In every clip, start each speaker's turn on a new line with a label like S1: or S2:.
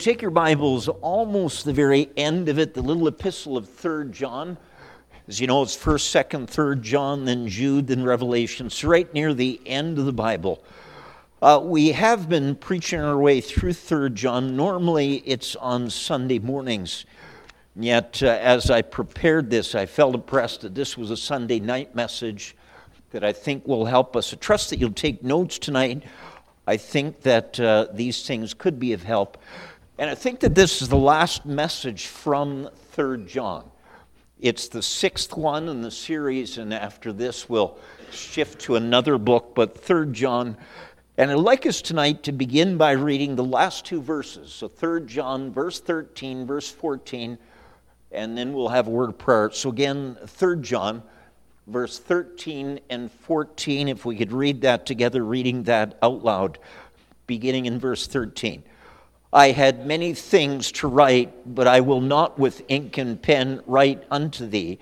S1: Take your Bibles almost the very end of it, the little epistle of 3rd John. As you know, it's 1st, 2nd, 3rd John, then Jude, then Revelation. It's right near the end of the Bible. Uh, we have been preaching our way through 3rd John. Normally, it's on Sunday mornings. Yet, uh, as I prepared this, I felt impressed that this was a Sunday night message that I think will help us. I trust that you'll take notes tonight. I think that uh, these things could be of help. And I think that this is the last message from 3rd John. It's the sixth one in the series, and after this, we'll shift to another book, but 3rd John. And I'd like us tonight to begin by reading the last two verses. So 3rd John, verse 13, verse 14, and then we'll have a word of prayer. So again, 3rd John, verse 13 and 14, if we could read that together, reading that out loud, beginning in verse 13. I had many things to write, but I will not with ink and pen write unto thee.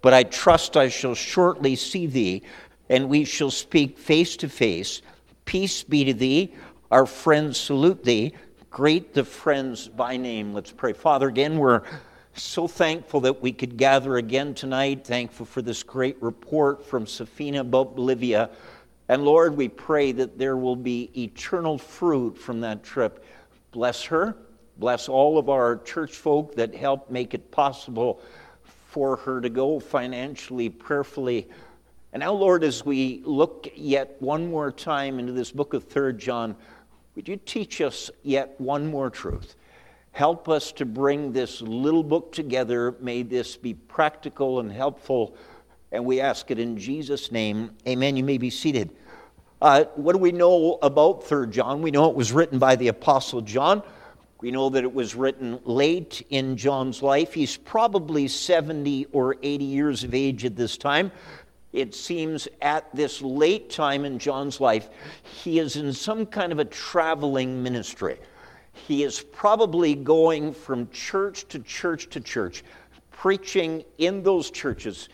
S1: But I trust I shall shortly see thee, and we shall speak face to face. Peace be to thee. Our friends salute thee. Greet the friends by name. Let's pray. Father, again, we're so thankful that we could gather again tonight. Thankful for this great report from Safina about Bolivia. And Lord, we pray that there will be eternal fruit from that trip. Bless her. Bless all of our church folk that helped make it possible for her to go financially, prayerfully. And now, Lord, as we look yet one more time into this book of 3rd John, would you teach us yet one more truth? Help us to bring this little book together. May this be practical and helpful. And we ask it in Jesus' name. Amen. You may be seated. Uh, what do we know about 3rd John? We know it was written by the Apostle John. We know that it was written late in John's life. He's probably 70 or 80 years of age at this time. It seems at this late time in John's life, he is in some kind of a traveling ministry. He is probably going from church to church to church, preaching in those churches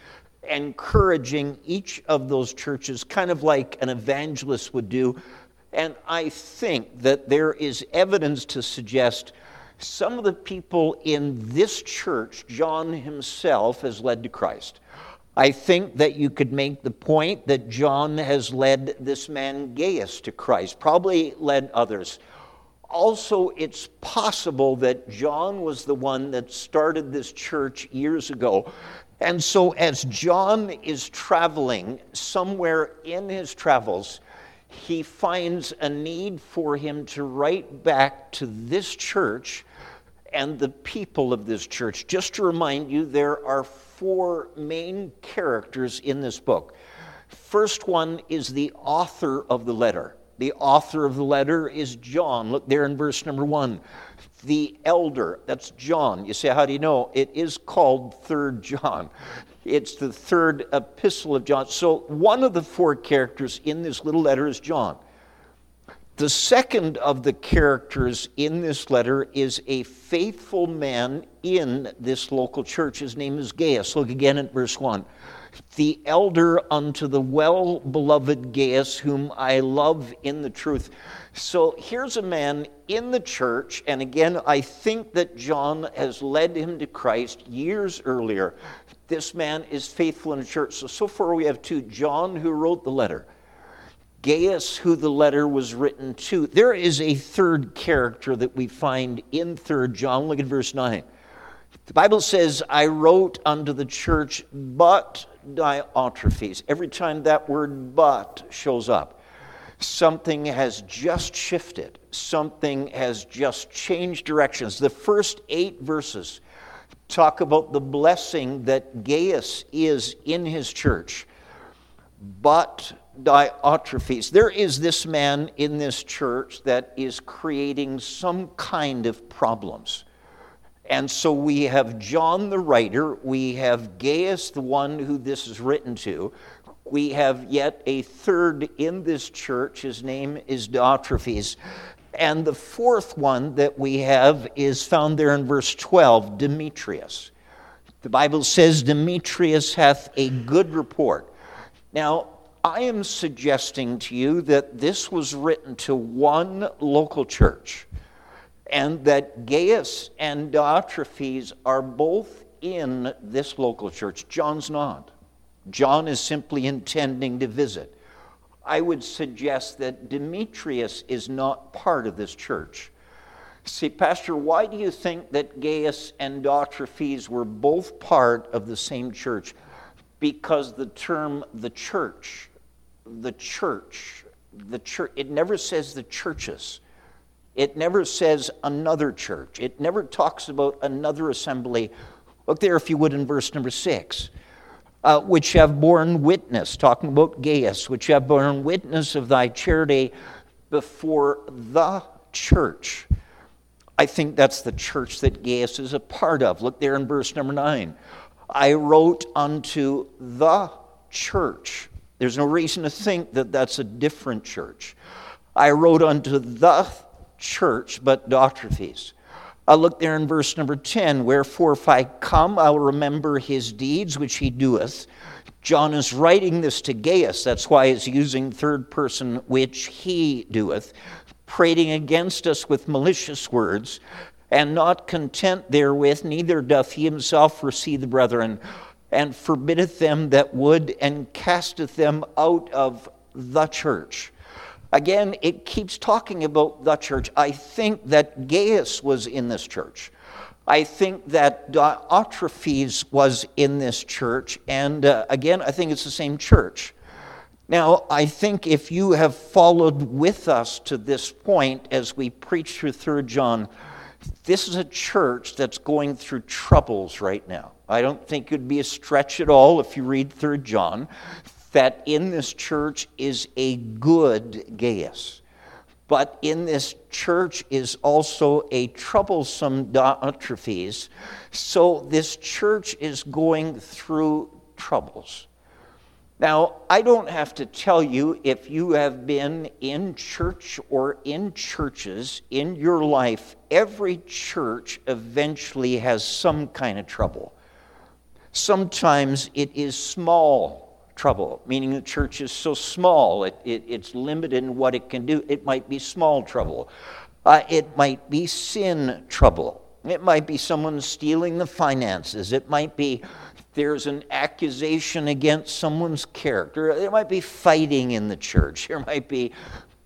S1: encouraging each of those churches, kind of like an evangelist would do. And I think that there is evidence to suggest some of the people in this church, John himself has led to Christ. I think that you could make the point that John has led this man Gaius to Christ, probably led others. Also, it's possible that John was the one that started this church years ago and so, as John is traveling somewhere in his travels, he finds a need for him to write back to this church and the people of this church. Just to remind you, there are four main characters in this book. First one is the author of the letter. The author of the letter is John. Look there in verse number one the elder. That's John. You say, how do you know? It is called Third John. It's the third epistle of John. So one of the four characters in this little letter is John. The second of the characters in this letter is a faithful man in this local church. His name is Gaius. Look again at verse 1 the elder unto the well beloved Gaius, whom I love in the truth. So here's a man in the church, and again, I think that John has led him to Christ years earlier. This man is faithful in the church. So, so far we have two John, who wrote the letter, Gaius, who the letter was written to. There is a third character that we find in 3rd John. Look at verse 9. The Bible says, I wrote unto the church, but Diotrephes. Every time that word but shows up, something has just shifted, something has just changed directions. The first eight verses talk about the blessing that Gaius is in his church. But Diotrephes, there is this man in this church that is creating some kind of problems. And so we have John the writer, we have Gaius, the one who this is written to. We have yet a third in this church. His name is Diotrephes. And the fourth one that we have is found there in verse 12 Demetrius. The Bible says Demetrius hath a good report. Now, I am suggesting to you that this was written to one local church and that Gaius and Diotrephes are both in this local church. John's not. John is simply intending to visit. I would suggest that Demetrius is not part of this church. See, Pastor, why do you think that Gaius and Diotrephes were both part of the same church? Because the term the church, the church, the church, it never says the churches. It never says another church. It never talks about another assembly. Look there, if you would, in verse number six. Uh, which have borne witness, talking about Gaius, which have borne witness of thy charity before the church. I think that's the church that Gaius is a part of. Look there in verse number nine. I wrote unto the church. There's no reason to think that that's a different church. I wrote unto the church, but Diotrephes. I look there in verse number 10. Wherefore, if I come, I'll remember his deeds which he doeth. John is writing this to Gaius. That's why he's using third person, which he doeth, prating against us with malicious words, and not content therewith, neither doth he himself receive the brethren, and forbiddeth them that would, and casteth them out of the church. Again, it keeps talking about the church. I think that Gaius was in this church. I think that Diotrephes was in this church. And uh, again, I think it's the same church. Now, I think if you have followed with us to this point as we preach through 3 John, this is a church that's going through troubles right now. I don't think it would be a stretch at all if you read 3 John that in this church is a good Gaius. But in this church is also a troublesome Diotrephes. So this church is going through troubles. Now, I don't have to tell you if you have been in church or in churches in your life, every church eventually has some kind of trouble. Sometimes it is small trouble, meaning the church is so small, it, it, it's limited in what it can do. It might be small trouble, uh, it might be sin trouble, it might be someone stealing the finances, it might be there's an accusation against someone's character, there might be fighting in the church, there might be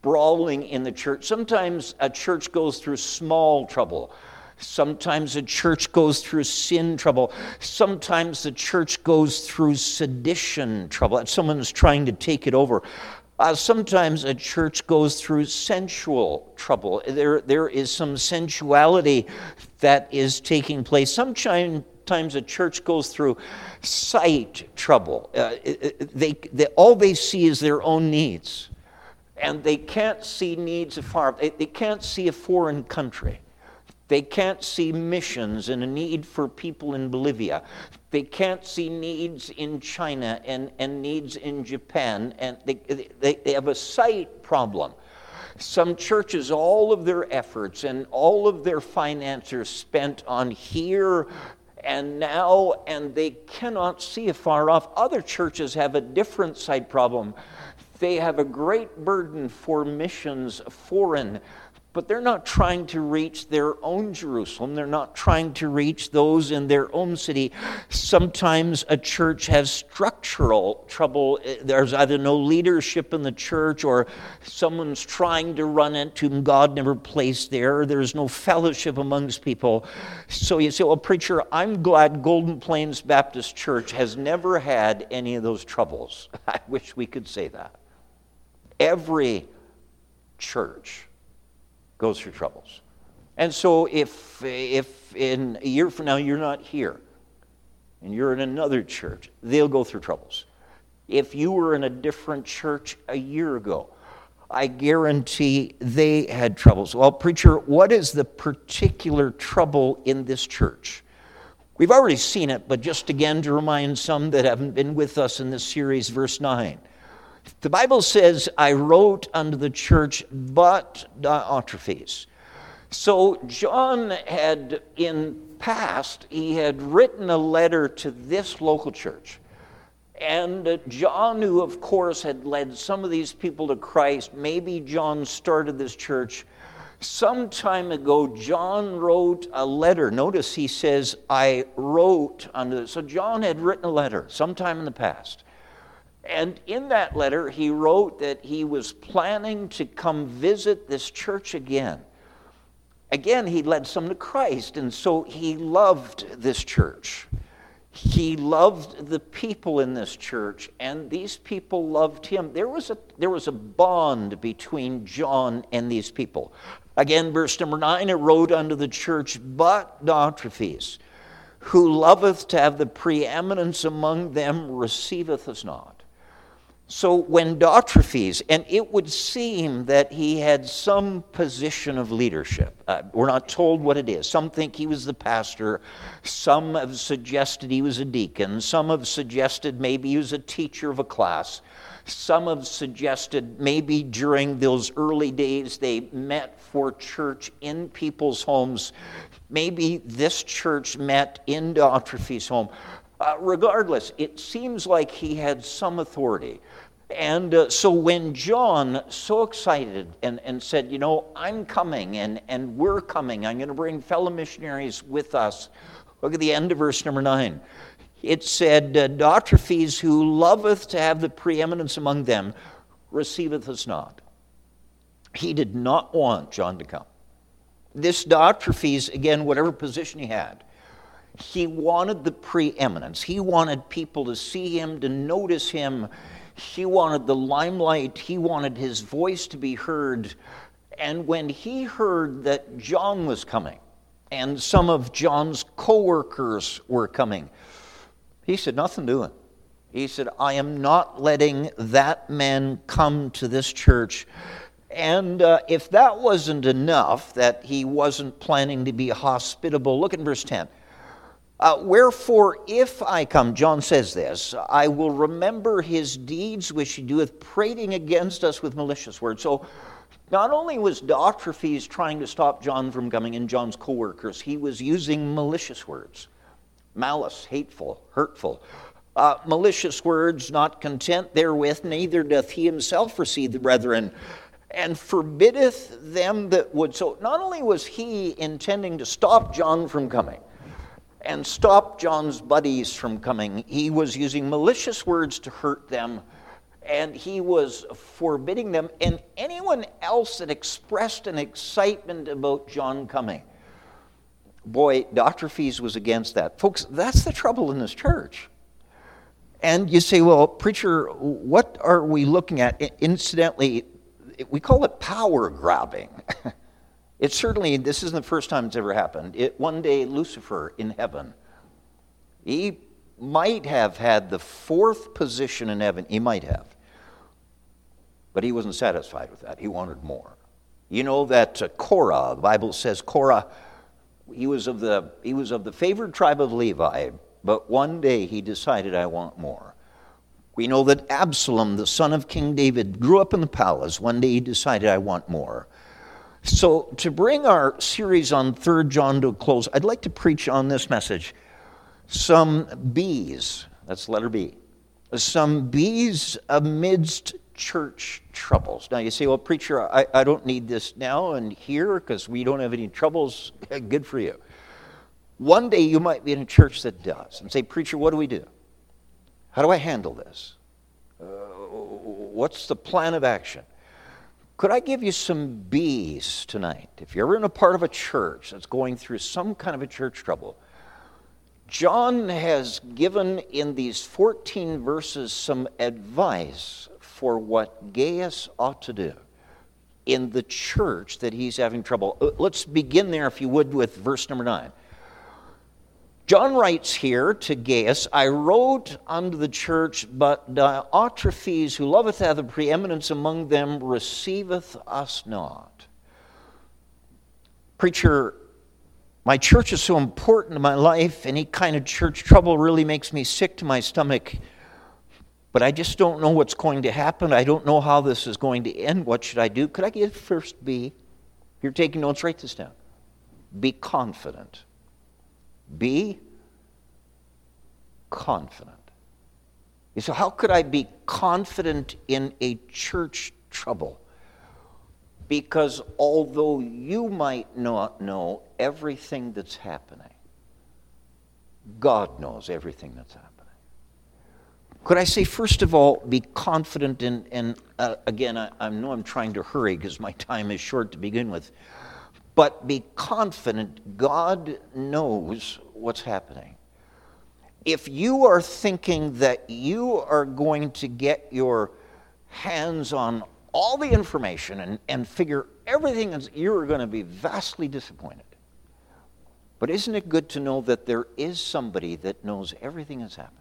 S1: brawling in the church. Sometimes a church goes through small trouble. Sometimes a church goes through sin trouble. Sometimes the church goes through sedition trouble. Someone's trying to take it over. Uh, sometimes a church goes through sensual trouble. There, there is some sensuality that is taking place. Sometimes a church goes through sight trouble. Uh, they, they, all they see is their own needs, and they can't see needs afar. They, they can't see a foreign country. They can't see missions and a need for people in Bolivia. They can't see needs in China and, and needs in Japan. And they, they, they have a sight problem. Some churches, all of their efforts and all of their finances spent on here and now, and they cannot see afar off. Other churches have a different sight problem. They have a great burden for missions foreign but they're not trying to reach their own Jerusalem. They're not trying to reach those in their own city. Sometimes a church has structural trouble. There's either no leadership in the church or someone's trying to run it whom God never placed there. There's no fellowship amongst people. So you say, well, preacher, I'm glad Golden Plains Baptist Church has never had any of those troubles. I wish we could say that. Every church goes through troubles. And so if, if in a year from now you're not here and you're in another church, they'll go through troubles. If you were in a different church a year ago, I guarantee they had troubles. Well, preacher, what is the particular trouble in this church? We've already seen it, but just again to remind some that haven't been with us in this series, verse 9. The Bible says, I wrote unto the church, but Diotrephes. So John had, in past, he had written a letter to this local church. And John, who of course had led some of these people to Christ, maybe John started this church. Some time ago, John wrote a letter. Notice he says, I wrote unto. So John had written a letter sometime in the past. And in that letter, he wrote that he was planning to come visit this church again. Again, he led some to Christ, and so he loved this church. He loved the people in this church, and these people loved him. There was a, there was a bond between John and these people. Again, verse number nine, it wrote unto the church, but Diotrephes, who loveth to have the preeminence among them, receiveth us not. So when Diotrephes, and it would seem that he had some position of leadership. Uh, we're not told what it is. Some think he was the pastor. Some have suggested he was a deacon. Some have suggested maybe he was a teacher of a class. Some have suggested maybe during those early days they met for church in people's homes. Maybe this church met in Diotrephes' home. Uh, regardless, it seems like he had some authority. And uh, so when John, so excited and, and said, You know, I'm coming and, and we're coming, I'm going to bring fellow missionaries with us. Look at the end of verse number nine. It said, uh, Diotrephes, who loveth to have the preeminence among them, receiveth us not. He did not want John to come. This Diotrephes, again, whatever position he had, he wanted the preeminence. He wanted people to see him, to notice him. He wanted the limelight. He wanted his voice to be heard. And when he heard that John was coming and some of John's co workers were coming, he said, Nothing doing. He said, I am not letting that man come to this church. And uh, if that wasn't enough, that he wasn't planning to be hospitable, look at verse 10. Uh, Wherefore, if I come, John says this, I will remember his deeds which he doeth, prating against us with malicious words. So, not only was Diotrephes trying to stop John from coming and John's co workers, he was using malicious words malice, hateful, hurtful. Uh, malicious words, not content therewith, neither doth he himself receive the brethren, and forbiddeth them that would. So, not only was he intending to stop John from coming, and stop John's buddies from coming. He was using malicious words to hurt them, and he was forbidding them and anyone else that expressed an excitement about John coming. Boy, Diotrephes was against that. Folks, that's the trouble in this church. And you say, well, preacher, what are we looking at? Incidentally, we call it power grabbing. It certainly, this isn't the first time it's ever happened. It, one day, Lucifer in heaven, he might have had the fourth position in heaven. He might have. But he wasn't satisfied with that. He wanted more. You know that uh, Korah, the Bible says Korah, he was, of the, he was of the favored tribe of Levi, but one day he decided, I want more. We know that Absalom, the son of King David, grew up in the palace. One day he decided, I want more. So, to bring our series on 3 John to a close, I'd like to preach on this message some bees, that's letter B, some bees amidst church troubles. Now, you say, well, preacher, I, I don't need this now and here because we don't have any troubles. Good for you. One day you might be in a church that does and say, preacher, what do we do? How do I handle this? Uh, what's the plan of action? Could I give you some B's tonight? If you're in a part of a church that's going through some kind of a church trouble, John has given in these 14 verses some advice for what Gaius ought to do in the church that he's having trouble. Uh, let's begin there, if you would, with verse number 9. John writes here to Gaius, I wrote unto the church, but Diotrephes, who loveth have the preeminence among them, receiveth us not. Preacher, my church is so important to my life. Any kind of church trouble really makes me sick to my stomach. But I just don't know what's going to happen. I don't know how this is going to end. What should I do? Could I get first B? If you're taking notes, write this down. Be confident. Be confident. You say, how could I be confident in a church trouble? Because although you might not know everything that's happening, God knows everything that's happening. Could I say, first of all, be confident in, and uh, again, I, I know I'm trying to hurry because my time is short to begin with, but be confident God knows what's happening. If you are thinking that you are going to get your hands on all the information and, and figure everything, you're going to be vastly disappointed. But isn't it good to know that there is somebody that knows everything that's happening?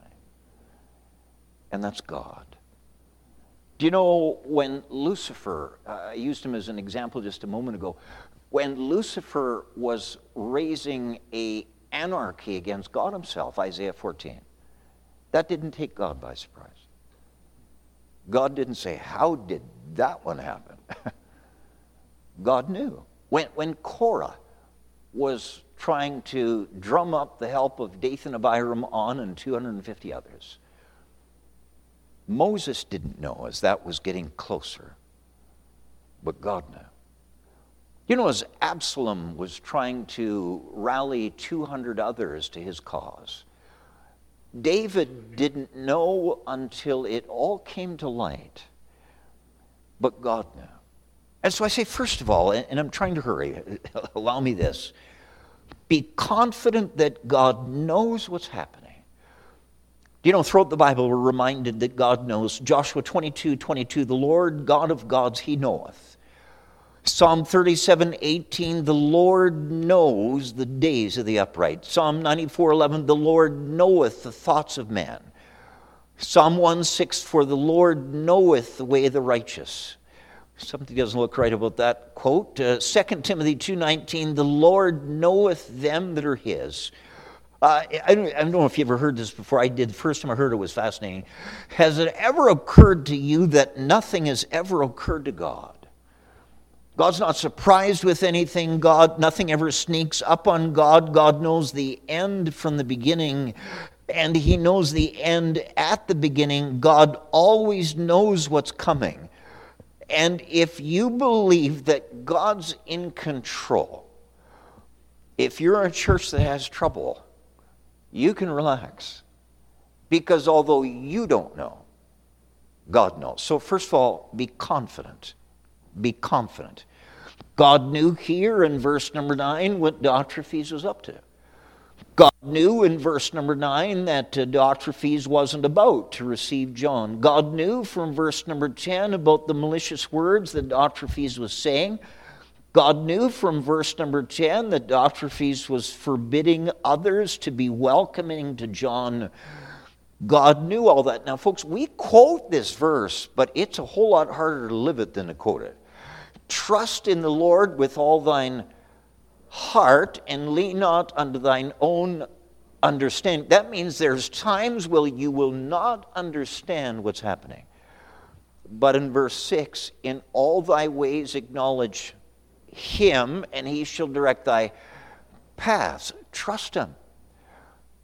S1: And that's God. Do you know when Lucifer, uh, I used him as an example just a moment ago, when Lucifer was raising a anarchy against God himself, Isaiah 14, that didn't take God by surprise. God didn't say, How did that one happen? God knew. When, when Korah was trying to drum up the help of Dathan, Abiram, On, and 250 others, Moses didn't know as that was getting closer, but God knew. You know, as Absalom was trying to rally 200 others to his cause, David didn't know until it all came to light, but God knew. And so I say, first of all, and I'm trying to hurry, allow me this be confident that God knows what's happening. You know, throughout the Bible, we're reminded that God knows. Joshua 22 22, the Lord God of gods, he knoweth. Psalm 37 18, the Lord knows the days of the upright. Psalm 94 11, the Lord knoweth the thoughts of man. Psalm 1 6, for the Lord knoweth the way of the righteous. Something doesn't look right about that quote. Uh, 2 Timothy 2.19, the Lord knoweth them that are his. Uh, I, don't, I, don't, know if you ever heard this before. I did. The first time I heard it was fascinating. Has it ever occurred to you that nothing has ever occurred to God? God's not surprised with anything. God, nothing ever sneaks up on God. God knows the end from the beginning, and He knows the end at the beginning. God always knows what's coming. And if you believe that God's in control, if you're a church that has trouble, you can relax. Because although you don't know, God knows. So, first of all, be confident. Be confident. God knew here in verse number 9 what Diotrephes was up to. God knew in verse number 9 that uh, Diotrephes wasn't about to receive John. God knew from verse number 10 about the malicious words that Diotrephes was saying. God knew from verse number 10 that Diotrephes was forbidding others to be welcoming to John. God knew all that. Now, folks, we quote this verse, but it's a whole lot harder to live it than to quote it. Trust in the Lord with all thine heart and lean not unto thine own understanding. That means there's times where you will not understand what's happening. But in verse 6, in all thy ways acknowledge him, and he shall direct thy paths. Trust him.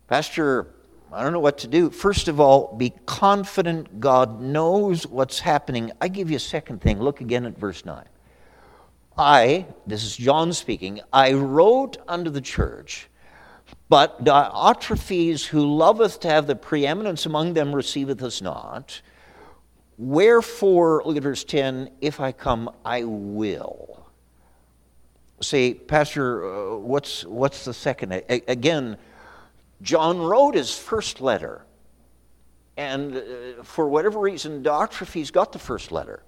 S1: Pastor, I don't know what to do. First of all, be confident God knows what's happening. I give you a second thing. Look again at verse 9. I, this is John speaking, I wrote unto the church, but Diotrephes, who loveth to have the preeminence among them, receiveth us not. Wherefore, look at verse 10 if I come, I will. Say, Pastor, uh, what's, what's the second? A- again, John wrote his first letter. And uh, for whatever reason, Diotrephes got the first letter.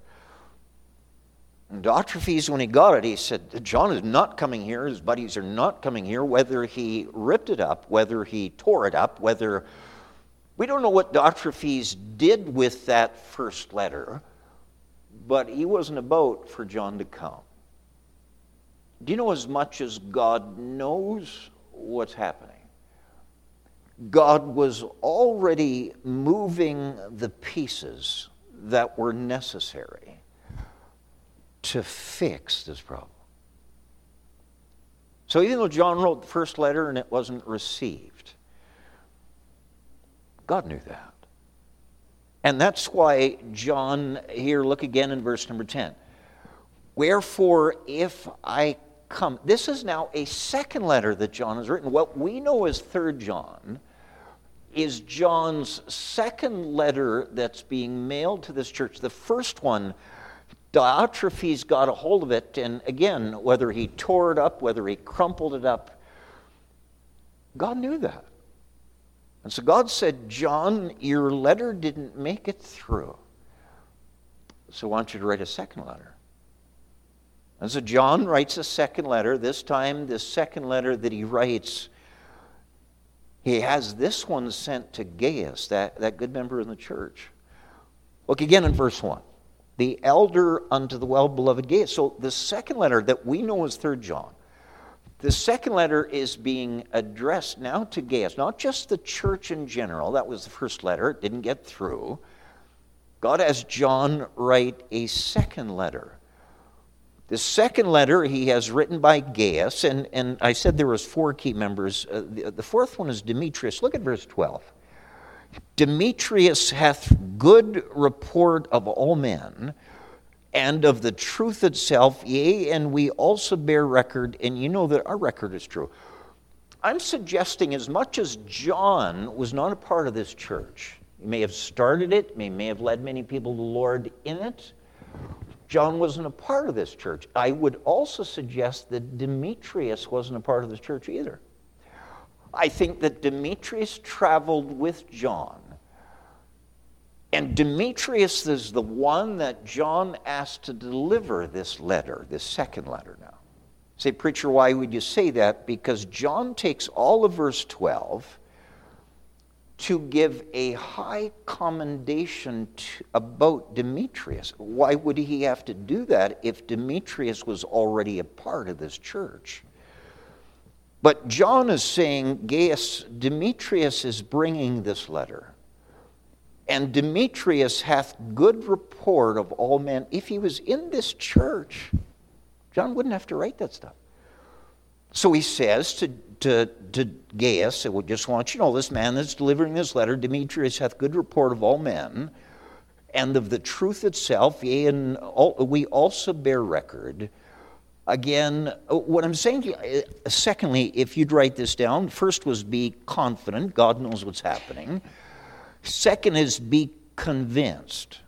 S1: And Diotrephes, when he got it, he said, John is not coming here. His buddies are not coming here. Whether he ripped it up, whether he tore it up, whether. We don't know what Diotrephes did with that first letter, but he wasn't about for John to come. Do you know as much as God knows what's happening? God was already moving the pieces that were necessary to fix this problem. So even though John wrote the first letter and it wasn't received, God knew that. And that's why John, here, look again in verse number 10. Wherefore, if I come, this is now a second letter that John has written. What we know as Third John is John's second letter that's being mailed to this church. The first one, Diotrephes got a hold of it, and again, whether he tore it up, whether he crumpled it up, God knew that. And so God said, John, your letter didn't make it through. So I want you to write a second letter. And so John writes a second letter. This time, this second letter that he writes, he has this one sent to Gaius, that, that good member in the church. Look again in verse 1. The elder unto the well beloved Gaius. So the second letter that we know as 3 John, the second letter is being addressed now to Gaius, not just the church in general. That was the first letter, it didn't get through. God has John write a second letter. The second letter he has written by Gaius, and, and I said there was four key members. Uh, the, the fourth one is Demetrius. Look at verse 12. Demetrius hath good report of all men, and of the truth itself, yea, and we also bear record, and you know that our record is true. I'm suggesting as much as John was not a part of this church, he may have started it, he may have led many people to the Lord in it, John wasn't a part of this church. I would also suggest that Demetrius wasn't a part of this church either. I think that Demetrius traveled with John. And Demetrius is the one that John asked to deliver this letter, this second letter now. Say, preacher, why would you say that? Because John takes all of verse 12 to give a high commendation to, about Demetrius. Why would he have to do that if Demetrius was already a part of this church? But John is saying, Gaius, Demetrius is bringing this letter. And Demetrius hath good report of all men. If he was in this church, John wouldn't have to write that stuff. So he says to to, to Gaius, I would just want you to know this man that's delivering this letter, Demetrius, hath good report of all men, and of the truth itself, yea, and all, we also bear record. Again, what I'm saying to you, uh, secondly, if you'd write this down, first was be confident, God knows what's happening. Second is be convinced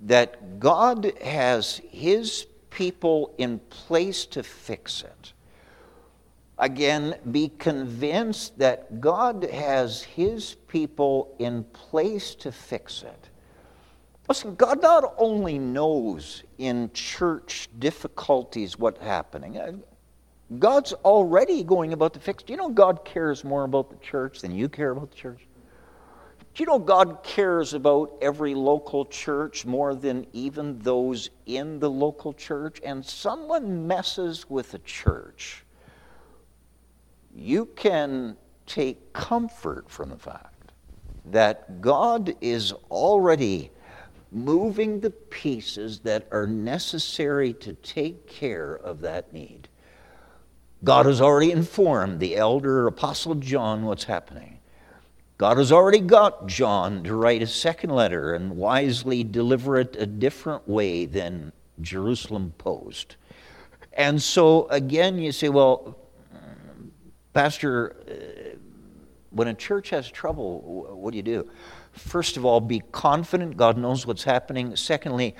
S1: that God has his people in place to fix it. Again, be convinced that God has his people in place to fix it. Listen, God not only knows in church difficulties what's happening, uh, God's already going about the fix. Do you know God cares more about the church than you care about the church? Do you know God cares about every local church more than even those in the local church? And someone messes with a church you can take comfort from the fact that God is already moving the pieces that are necessary to take care of that need. God has already informed the elder apostle John what's happening. God has already got John to write a second letter and wisely deliver it a different way than Jerusalem Post. And so again, you say, well, Pastor, uh, when a church has trouble, what do you do? First of all, be confident God knows what's happening. Secondly,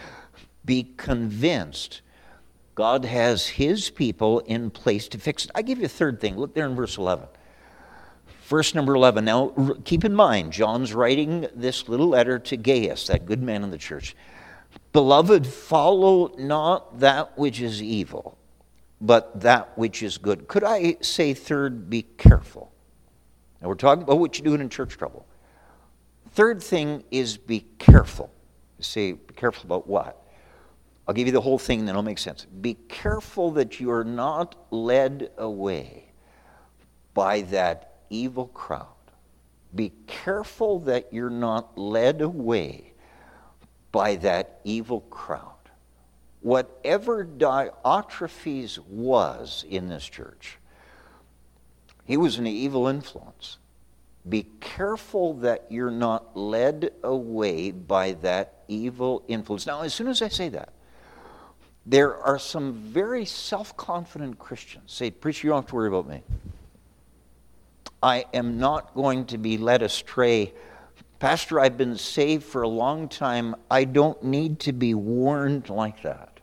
S1: be convinced God has his people in place to fix it. I give you a third thing. Look there in verse 11. Verse number 11. Now, keep in mind, John's writing this little letter to Gaius, that good man in the church. Beloved, follow not that which is evil but that which is good. Could I say, third, be careful? Now, we're talking about what you're doing in church trouble. Third thing is be careful. You say, be careful about what? I'll give you the whole thing, then it'll make sense. Be careful that you are not led away by that evil crowd. Be careful that you're not led away by that evil crowd whatever Diotrephes was in this church, he was an evil influence. Be careful that you're not led away by that evil influence. Now, as soon as I say that, There are some very self confident Christians say, Preacher, you don't have to worry about me. I am not going to be led astray. Pastor, I've been saved for a long time. I don't need to be warned like that.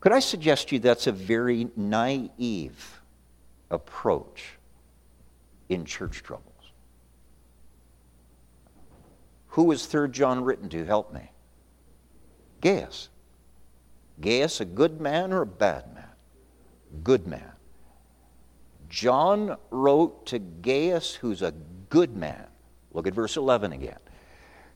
S1: Could I suggest to you that's a very naive approach in church troubles? Who was 3 John written to? Help me. Gaius. Gaius, a good man or a bad man? Good man. John wrote to Gaius, who's a good man. Look at verse 11 again.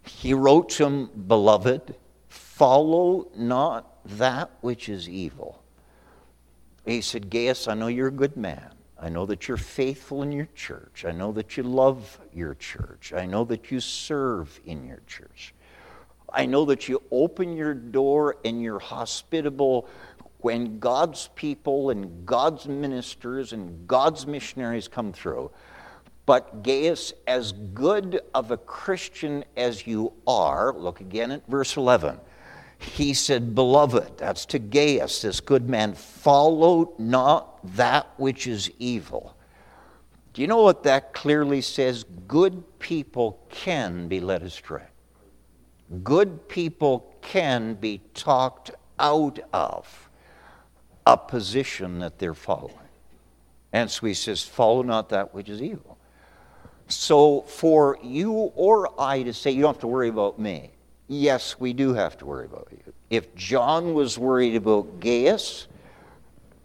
S1: He wrote to him, Beloved, follow not that which is evil. He said, Gaius, I know you're a good man. I know that you're faithful in your church. I know that you love your church. I know that you serve in your church. I know that you open your door and you're hospitable when God's people and God's ministers and God's missionaries come through. But Gaius, as good of a Christian as you are, look again at verse 11. He said, Beloved, that's to Gaius, this good man, follow not that which is evil. Do you know what that clearly says? Good people can be led astray. Good people can be talked out of a position that they're following. And so he says, Follow not that which is evil. So for you or I to say, You don't have to worry about me, yes, we do have to worry about you. If John was worried about Gaius,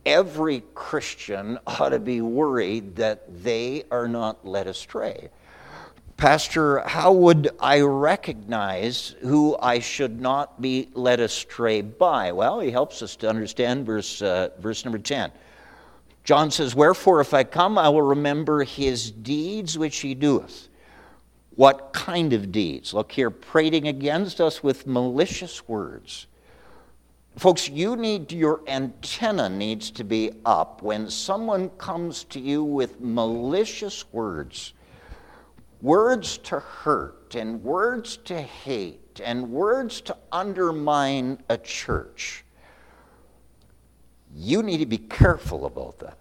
S1: every Christian ought to be worried that they are not led astray. Pastor, how would I recognize who I should not be led astray by? Well, he helps us to understand verse, uh, verse number 10. John says, Wherefore, if I come, I will remember his deeds which he doeth. What kind of deeds? Look here, prating against us with malicious words. Folks, you need your antenna needs to be up when someone comes to you with malicious words words to hurt and words to hate and words to undermine a church, you need to be careful about that.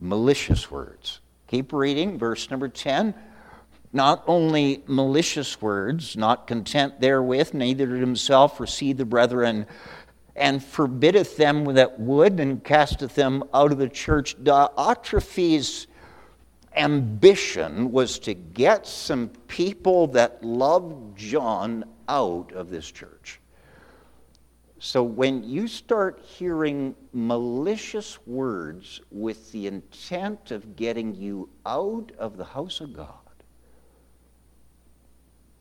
S1: Malicious words. Keep reading, verse number 10. Not only malicious words, not content therewith, neither did himself receive the brethren, and forbiddeth them that would, and casteth them out of the church. Diotrephes ambition was to get some people that loved John out of this church. So when you start hearing malicious words with the intent of getting you out of the house of God,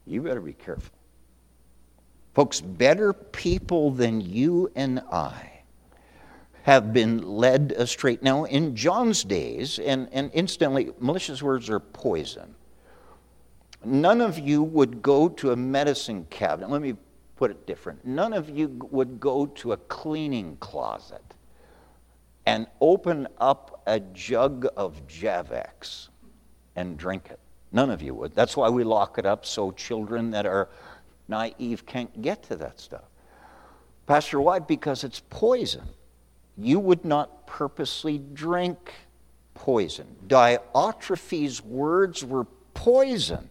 S1: you better be careful. Folks, better people than you and I have been led astray. Now, in John's days, and, and incidentally, malicious words are poison. None of you would go to a medicine cabinet. Let me put it different. None of you would go to a cleaning closet and open up a jug of Javex and drink it. None of you would. That's why we lock it up so children that are naive can't get to that stuff. Pastor, why? Because it's poison you would not purposely drink poison. Diotrephes' words were poison.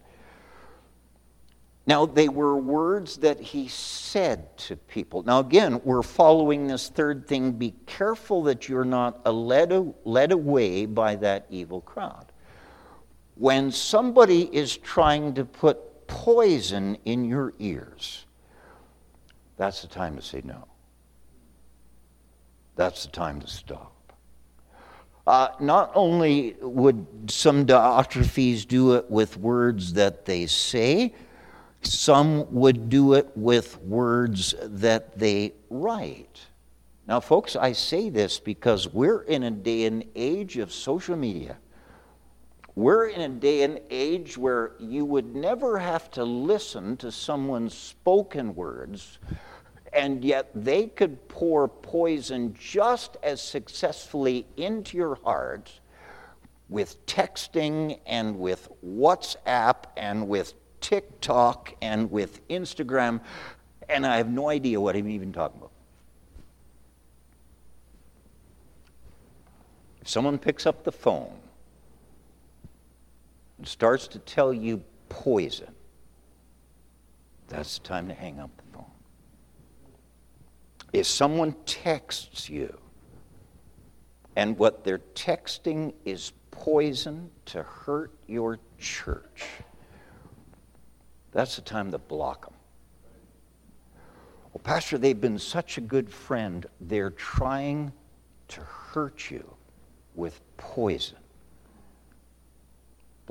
S1: Now, they were words that he said to people. Now, again, we're following this third thing. Be careful that you're not led, led away by that evil crowd. When somebody is trying to put poison in your ears, that's the time to say no that's the time to stop. Uh, not only would some Diotrephes do it with words that they say, some would do it with words that they write. Now, folks, I say this because we're in a day and age of social media. We're in a day and age where you would never have to listen to someone's spoken words, and yet they could pour poison just as successfully into your heart with texting and with WhatsApp and with TikTok and with Instagram, and I have no idea what I'm even talking about. If someone picks up the phone starts to tell you poison, that's the time to hang up the phone. If someone texts you and what they're texting is poison to hurt your church, that's the time to block them. Well, Pastor, they've been such a good friend, they're trying to hurt you with poison.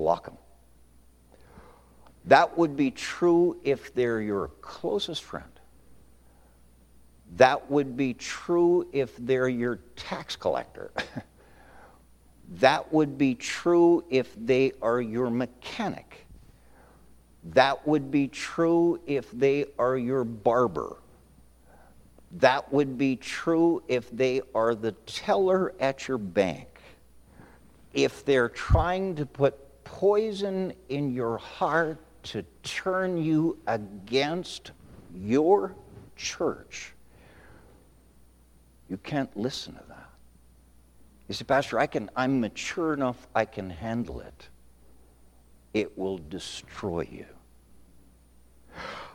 S1: Block them. That would be true if they're your closest friend. That would be true if they're your tax collector. that would be true if they are your mechanic. That would be true if they are your barber. That would be true if they are the teller at your bank. If they're trying to put poison in your heart to turn you against your church, you can't listen to that. You say, Pastor, I can, I'm mature enough, I can handle it. It will destroy you.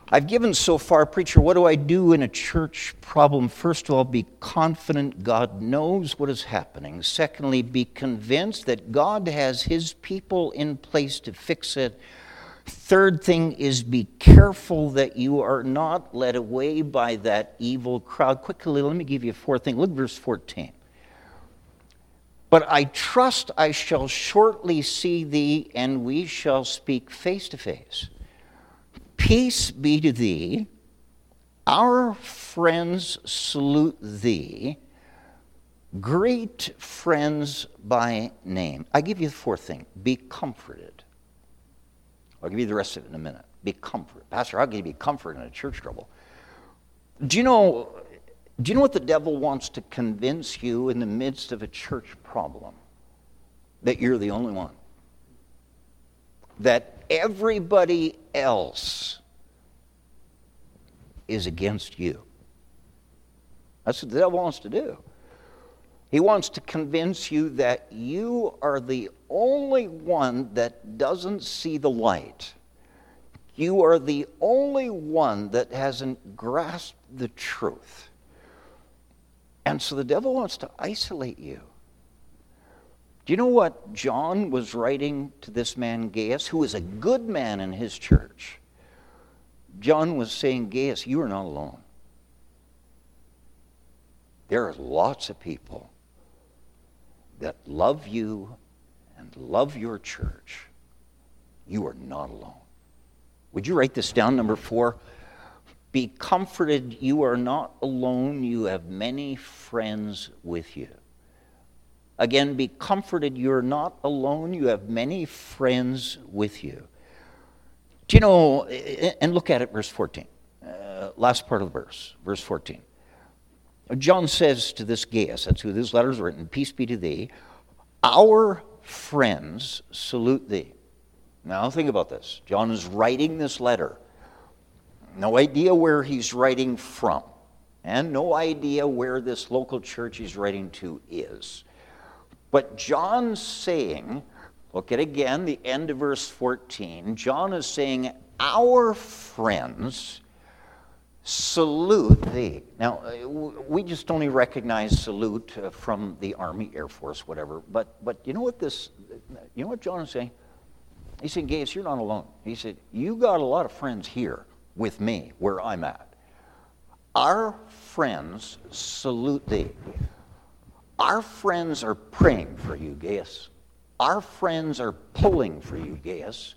S1: I've given so far, preacher, what do I do in a church problem? First of all, be confident God knows what is happening. Secondly, be convinced that God has his people in place to fix it. Third thing is be careful that you are not led away by that evil crowd. Quickly, let me give you a fourth thing. Look verse 14. But I trust I shall shortly see thee, and we shall speak face to face. Peace be to thee. Our friends salute thee. Great friends by name. I give you the fourth thing be comforted. I'll give you the rest of it in a minute. Be comforted. Pastor, I'll give you comfort in a church trouble. Do you know, do you know what the devil wants to convince you in the midst of a church problem? That you're the only one. That everybody else is against you. That's what the devil wants to do. He wants to convince you that you are the only one that doesn't see the light. You are the only one that hasn't grasped the truth. And so the devil wants to isolate you. Do you know what John was writing to this man Gaius, who was a good man in his church? John was saying, Gaius, you are not alone. There are lots of people that love you and love your church. You are not alone. Would you write this down, number four? Be comforted, you are not alone. You have many friends with you. Again, be comforted. You're not alone. You have many friends with you. Do you know, and look at it, verse 14. Uh, last part of the verse, verse 14. John says to this Gaius, that's who this letter is written, Peace be to thee. Our friends salute thee. Now, think about this. John is writing this letter. No idea where he's writing from, and no idea where this local church he's writing to is. But John's saying, look at again the end of verse 14. John is saying, Our friends salute thee. Now, uh, we just only recognize salute uh, from the Army, Air Force, whatever. But, but you know what this, you know what John is saying? He said, Gaius, you're not alone. He said, You got a lot of friends here with me where I'm at. Our friends salute thee. Our friends are praying for you, Gaius. Our friends are pulling for you, Gaius.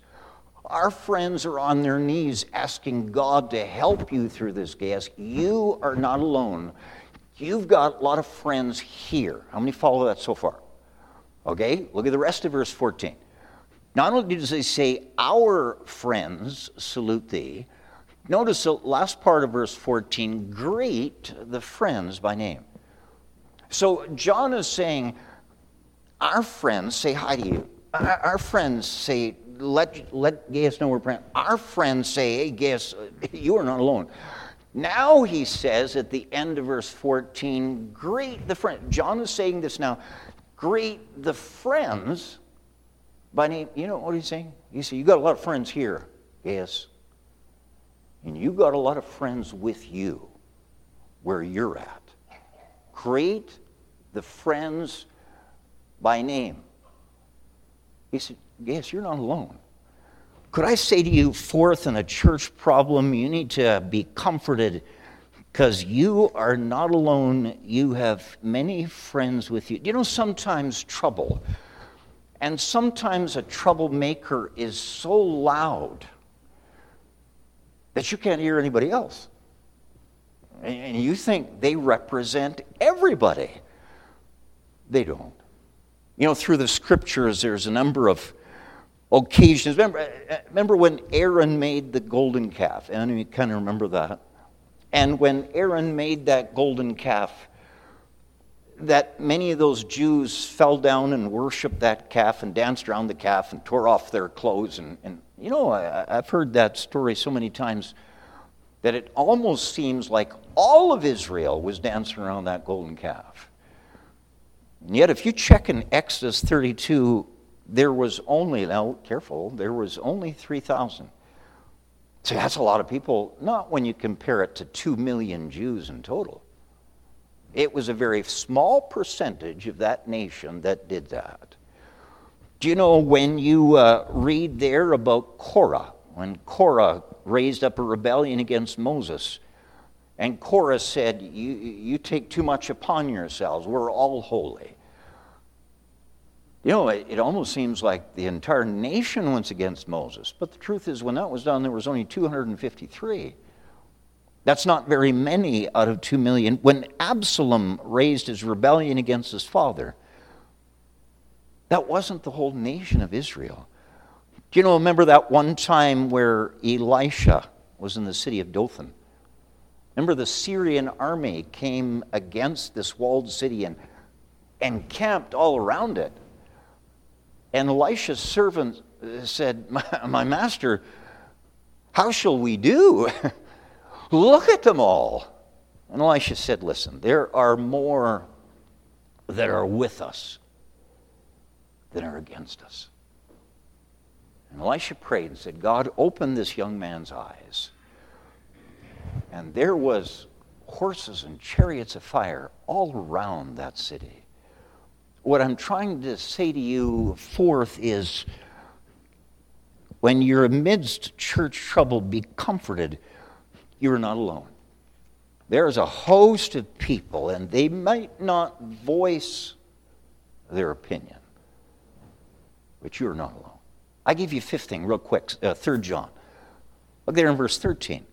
S1: Our friends are on their knees asking God to help you through this, Gaius. You are not alone. You've got a lot of friends here. How many follow that so far? Okay, look at the rest of verse 14. Not only does he say, Our friends salute thee, notice the last part of verse 14 greet the friends by name. So John is saying, Our friends say hi to you. Our friends say, let, let Gaius know we're praying. Our friends say, Hey, Gaius, you are not alone. Now he says at the end of verse 14, greet the friend. John is saying this now greet the friends by name. You know what he's saying? He said, You got a lot of friends here. Yes. And you got a lot of friends with you where you're at. Greet the friends by name. He said, Yes, you're not alone. Could I say to you, fourth, in a church problem, you need to be comforted because you are not alone. You have many friends with you. You know, sometimes trouble, and sometimes a troublemaker is so loud that you can't hear anybody else. And you think they represent everybody. They don't. You know, through the scriptures, there's a number of occasions. Remember, uh, remember when Aaron made the golden calf? And you kind of remember that. And when Aaron made that golden calf, that many of those Jews fell down and worshiped that calf and danced around the calf and tore off their clothes. And, and you know, I, I've heard that story so many times that it almost seems like all of Israel was dancing around that golden calf. And yet, if you check in Exodus 32, there was only, now careful, there was only 3,000. So that's a lot of people, not when you compare it to 2 million Jews in total. It was a very small percentage of that nation that did that. Do you know when you uh, read there about Korah, when Korah raised up a rebellion against Moses, and Korah said, You, you take too much upon yourselves. We're all holy. You know, it, it, almost seems like the entire nation went against Moses. But the truth is, when that was done, there was only 253. That's not very many out of 2 million. When Absalom raised his rebellion against his father, that wasn't the whole nation of Israel. Do you know, remember that one time where Elisha was in the city of Dothan? Remember, the Syrian army came against this walled city and, and camped all around it. And Elisha's servant uh, said, my, my master, how shall we do? Look at them all. And Elisha said, Listen, there are more that are with us than are against us. And Elisha prayed and said, God, open this young man's eyes and there was horses and chariots of fire all around that city. What I'm trying to say to you, fourth, is when you're amidst church trouble, be comforted. You're not alone. There's a host of people, and they might not voice their opinion, but you're not alone. I give you fifth thing, real quick, uh, 3 John. Look there in verse 13.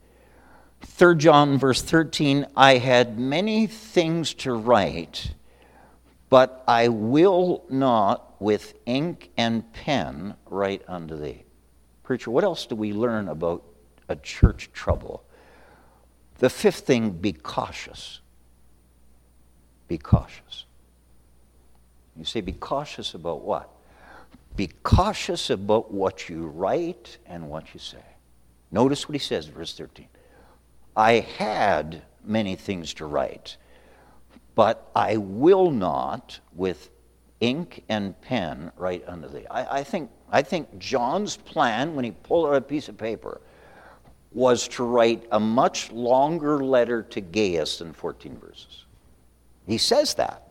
S1: 3 John, verse 13, I had many things to write, but I will not with ink and pen write unto thee. Preacher, what else do we learn about a church trouble? The fifth thing be cautious. Be cautious. You say, be cautious about what? Be cautious about what you write and what you say. Notice what he says, verse 13. I had many things to write, but I will not with ink and pen write unto thee. I, I, think, I think John's plan, when he pulled out a piece of paper, was to write a much longer letter to Gaius than 14 verses. He says that.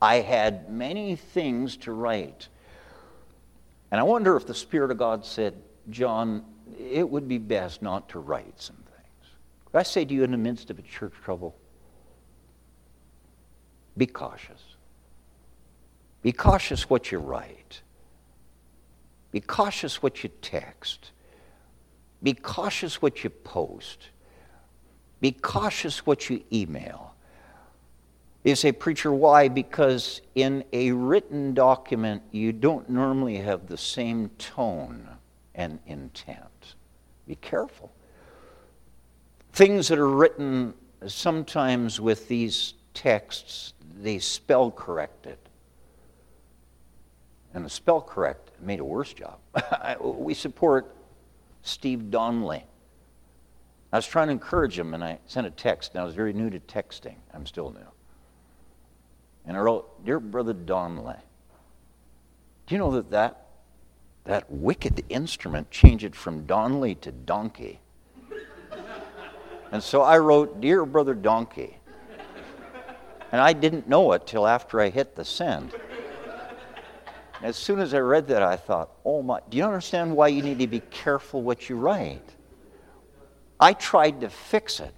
S1: I had many things to write. And I wonder if the Spirit of God said, John, it would be best not to write some I say to you in the midst of a church trouble, be cautious. Be cautious what you write. Be cautious what you text. Be cautious what you post. Be cautious what you email. You say, Preacher, why? Because in a written document, you don't normally have the same tone and intent. Be careful things that are written sometimes with these texts, they spell corrected. And the spell correct made a worse job. we support Steve Donnelly. I was trying to encourage him, and I sent a text, and I was very new to texting. I'm still new. And I wrote, Dear Brother Donnelly, Do you know that that, that wicked instrument changed it from Donnelly to donkey? And so I wrote, Dear Brother Donkey. And I didn't know it till after I hit the send. As soon as I read that, I thought, oh my, do you understand why you need to be careful what you write? I tried to fix it.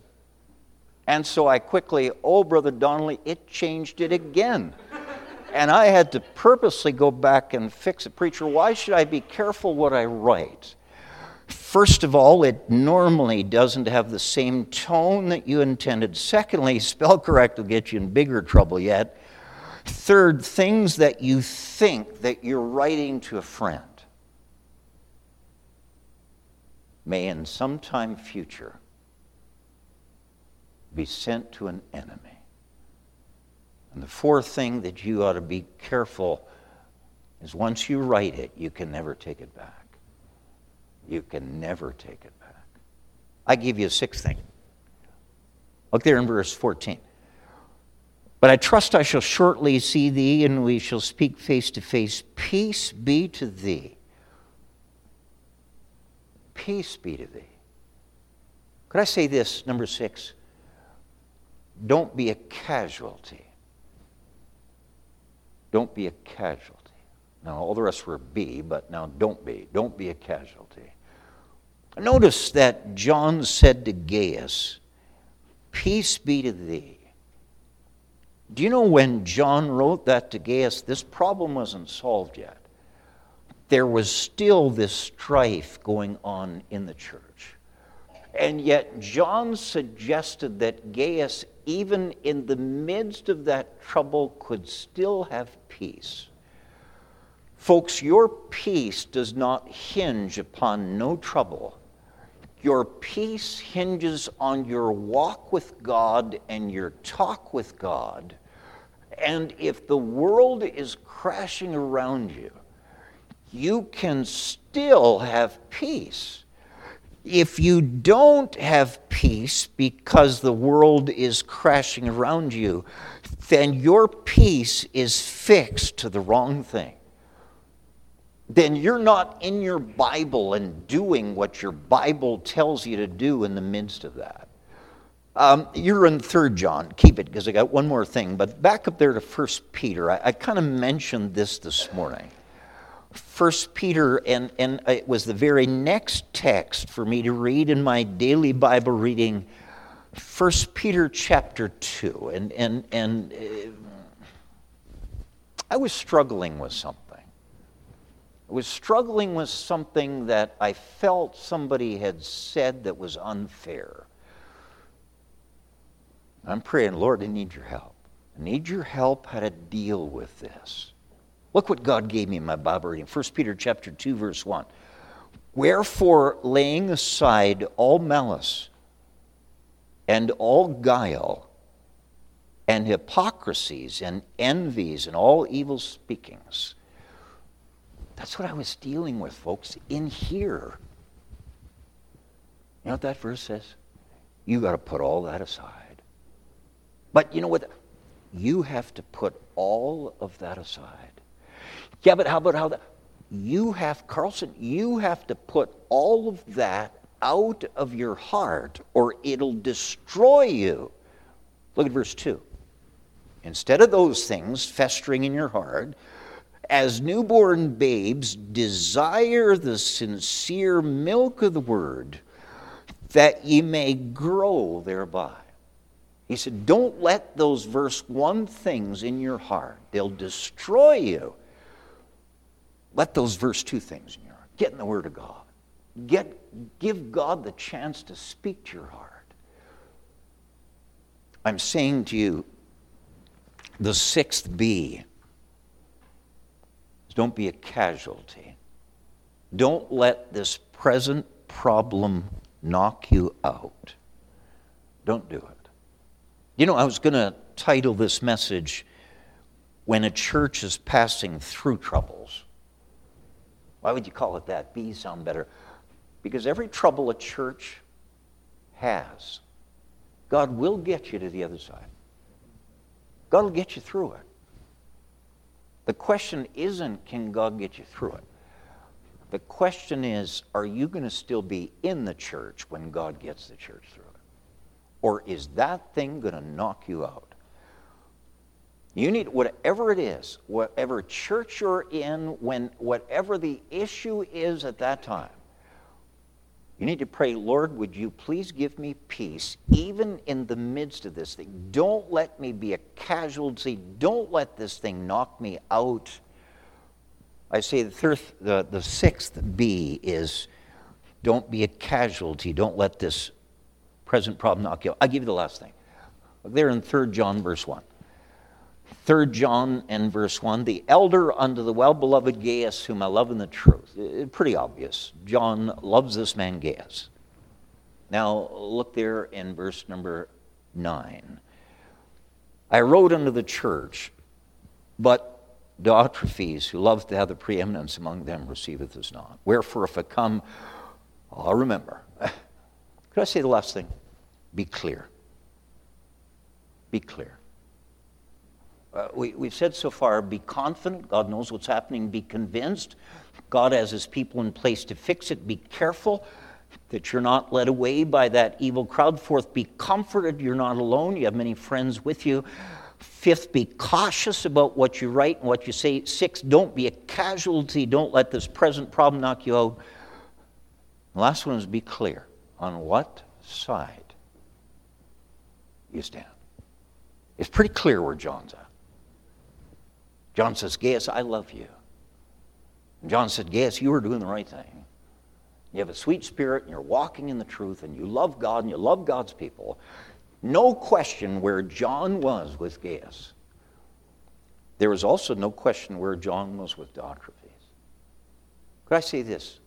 S1: And so I quickly, oh, Brother Donnelly, it changed it again. and I had to purposely go back and fix it. Preacher, why should I be careful what I write? First of all, it normally doesn't have the same tone that you intended. Secondly, spell correct will get you in bigger trouble yet. Third, things that you think that you're writing to a friend may in some time future be sent to an enemy. And the fourth thing that you ought to be careful is once you write it, you can never take it back. You can never take it back. I give you a sixth thing. Look there in verse 14. But I trust I shall shortly see thee, and we shall speak face to face. Peace be to thee. Peace be to thee. Could I say this, number six? Don't be a casualty. Don't be a casualty. Now, all the rest were be, but now don't be. Don't be a casualty. Notice that John said to Gaius, Peace be to thee. Do you know when John wrote that to Gaius, this problem wasn't solved yet? There was still this strife going on in the church. And yet, John suggested that Gaius, even in the midst of that trouble, could still have peace. Folks, your peace does not hinge upon no trouble. Your peace hinges on your walk with God and your talk with God and if the world is crashing around you, you can still have peace. If you don't have peace because the world is crashing around you, then your peace is fixed to the wrong thing. Then you're not in your Bible and doing what your Bible tells you to do in the midst of that. Um, you're in Third John. Keep it because I got one more thing. But back up there to First Peter. I, I kind of mentioned this this morning. First Peter, and, and it was the very next text for me to read in my daily Bible reading. First Peter chapter 2. And, and, and uh, I was struggling with something. I was struggling with something that I felt somebody had said that was unfair. I'm praying, Lord, I need your help. I need your help how to deal with this. Look what God gave me in my Bible reading. 1 Peter chapter 2, verse 1. Wherefore, laying aside all malice and all guile and hypocrisies and envies and all evil speakings. That's what I was dealing with, folks, in here. You know what that verse says? You got to put all that aside. But you know what? You have to put all of that aside. Yeah, but how about how that? You have, Carlson, you have to put all of that out of your heart or it'll destroy you. Look at verse 2. Instead of those things festering in your heart, as newborn babes, desire the sincere milk of the word, that ye may grow thereby. He said, Don't let those verse 1 things in your heart, they'll destroy you. Let those verse 2 things in your heart. Get in the Word of God. Get, give God the chance to speak to your heart. I'm saying to you, the sixth B is don't be a casualty. Don't let this present problem knock you out. Don't do it. You know, I was going to title this message, When a Church is Passing Through Troubles. Why would you call it that? B sound better. Because every trouble a church has, God will get you to the other side. God will get you through it. The question isn't, can God get you through it? The question is, are you going to still be in the church when God gets the church through it? Or is that thing going to knock you out? You need, whatever it is, whatever church you're in, when, whatever the issue is at that time, you need to pray, Lord, would you please give me peace, even in the midst of this thing? Don't let me be a casualty. Don't let this thing knock me out. I say the, the, the sixth B is don't be a casualty. Don't let this present problem knock you out. I'll give you the last thing. There in 3 John, verse 1. 3 John and verse 1 The elder unto the well beloved Gaius, whom I love in the truth. It's pretty obvious. John loves this man Gaius. Now, look there in verse number 9. I wrote unto the church, but Diotrephes, who loves to have the preeminence among them, receiveth us not. Wherefore, if I come, I'll remember. Could I say the last thing? Be clear. Be clear. Uh, we, we've said so far be confident. God knows what's happening. Be convinced. God has his people in place to fix it. Be careful that you're not led away by that evil crowd. Fourth, be comforted. You're not alone. You have many friends with you. Fifth, be cautious about what you write and what you say. Sixth, don't be a casualty. Don't let this present problem knock you out. The last one is be clear on what side you stand. It's pretty clear where John's at. John says, Gaius, I love you. And John said, Gaius, you are doing the right thing. You have a sweet spirit and you're walking in the truth and you love God and you love God's people. No question where John was with Gaius. There was also no question where John was with Diotrephes. Could I say this?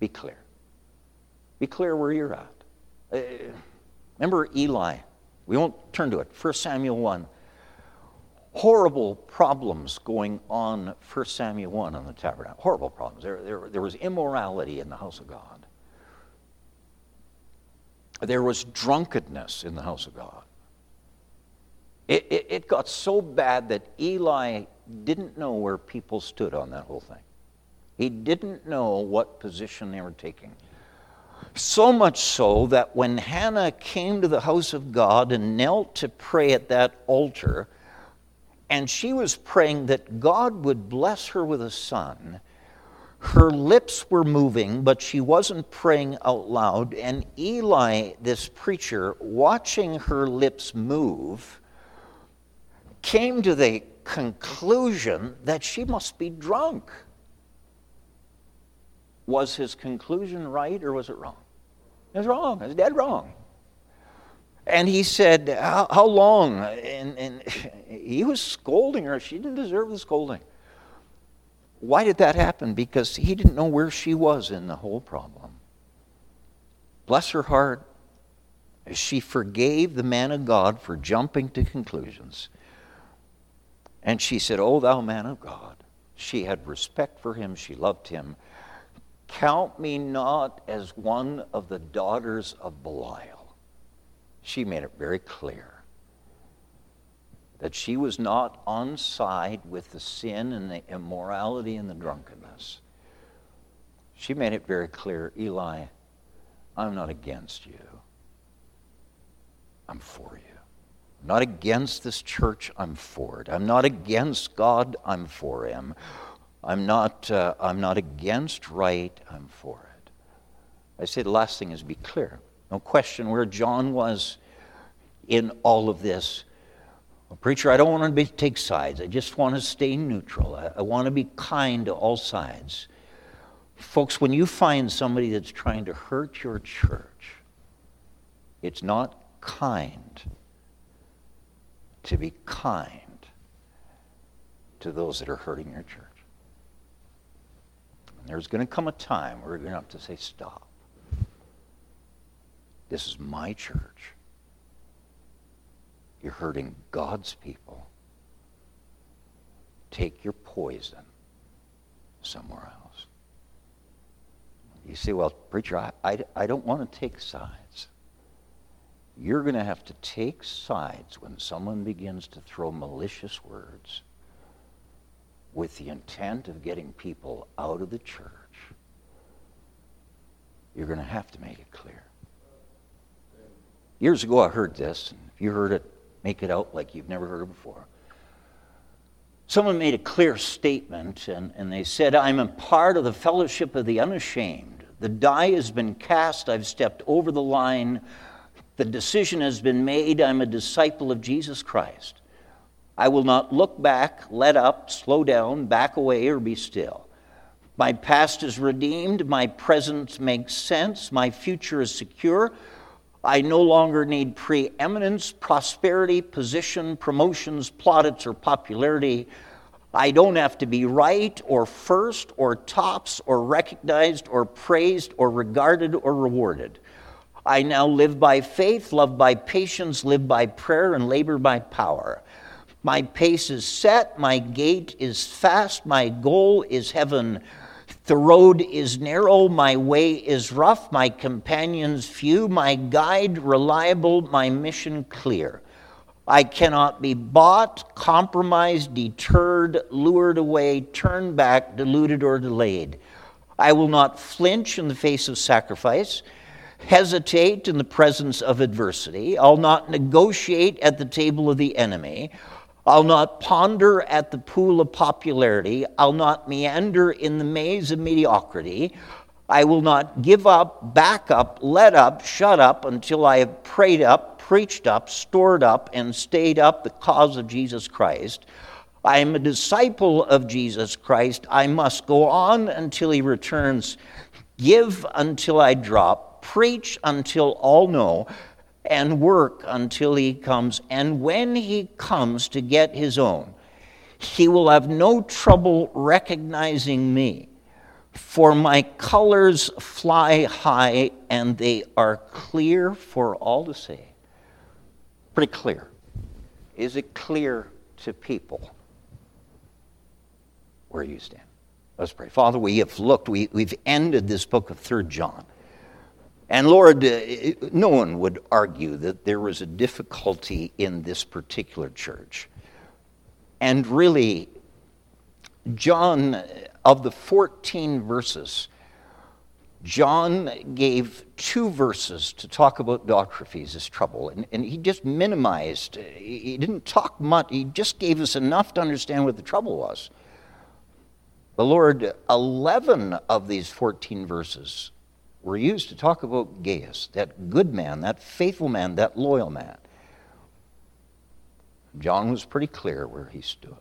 S1: Be clear. Be clear where you're at. Uh, remember Eli. We won't turn to it. 1 Samuel 1 horrible problems going on 1 Samuel 1 on the tabernacle. Horrible problems. There, there, there was immorality in the house of God. There was drunkenness in the house of God. It, it, it got so bad that Eli didn't know where people stood on that whole thing. He didn't know what position they were taking. So much so that when Hannah came to the house of God and knelt to pray at that altar, and she was praying that God would bless her with a son. Her lips were moving, but she wasn't praying out loud. And Eli, this preacher, watching her lips move, came to the conclusion that she must be drunk. Was his conclusion right or was it wrong? It was wrong. It was dead wrong. And he said, How, how long? And, and he was scolding her. She didn't deserve the scolding. Why did that happen? Because he didn't know where she was in the whole problem. Bless her heart. She forgave the man of God for jumping to conclusions. And she said, Oh, thou man of God. She had respect for him. She loved him. Count me not as one of the daughters of Belial she made it very clear that she was not on side with the sin and the immorality and the drunkenness. She made it very clear Eli, I'm not against you, I'm for you. I'm not against this church, I'm for it. I'm not against God, I'm for Him. I'm not, uh, I'm not against right, I'm for it. I say the last thing is be clear. No question where John was in all of this. Well, preacher, I don't want to be, take sides. I just want to stay neutral. I, I want to be kind to all sides. Folks, when you find somebody that's trying to hurt your church, it's not kind to be kind to those that are hurting your church. And there's going to come a time where you're going to have to say, stop. This is my church. You're hurting God's people. Take your poison somewhere else. You say, well, preacher, I, I, I don't want to take sides. you're going to have to take sides when someone begins to throw malicious words with the intent of getting people out of the church. You're going to have to make it clear. Years ago, I heard this. If you heard it, make it out like you've never heard it before. Someone made a clear statement, and, and they said, I'm a part of the fellowship of the unashamed. The die has been cast. I've stepped over the line. The decision has been made. I'm a disciple of Jesus Christ. I will not look back, let up, slow down, back away, or be still. My past is redeemed. My present makes sense. My future is secure. I no longer need preeminence, prosperity, position, promotions, plaudits, or popularity. I don't have to be right or first or tops or recognized or praised or regarded or rewarded. I now live by faith, love by patience, live by prayer, and labor by power. My pace is set, my gait is fast, my goal is heaven. The road is narrow, my way is rough, my companions few, my guide reliable, my mission clear. I cannot be bought, compromised, deterred, lured away, turned back, deluded, or delayed. I will not flinch in the face of sacrifice hesitate in the presence of adversity. I'll not negotiate at the table of the enemy. I'll not ponder at the pool of popularity. I'll not meander in the maze of mediocrity. I will not give up, back up, let up, shut up until I have prayed up, preached up, stored up, and stayed up the cause of Jesus Christ. I am a disciple of Jesus Christ. I must go on until he returns. Give until I drop preach until all know, and work until he comes. And when he comes to get his own, he will have no trouble recognizing me. For my colors fly high and they are clear for all to see. Pretty clear. Is it clear to people where you stand? Let's pray. Father, we have looked, we, we've ended this book of Third John. And Lord, uh, no one would argue that there was a difficulty in this particular church. And really, John, of the 14 verses, John gave two verses to talk about Diotrephes' trouble, and, and he just minimized. He didn't talk much, he just gave us enough to understand what the trouble was. The Lord, 11 of these 14 verses were used to talk about Gaius, that good man, that faithful man, that loyal man. John was pretty clear where he stood.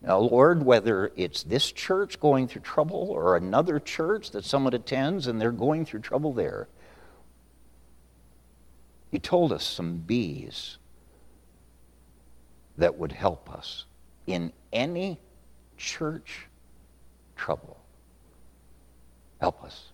S1: Now, Lord, whether it's this church going through trouble or another church that someone attends and they're going through trouble there, you told us some B's that would help us in any church trouble. Help us.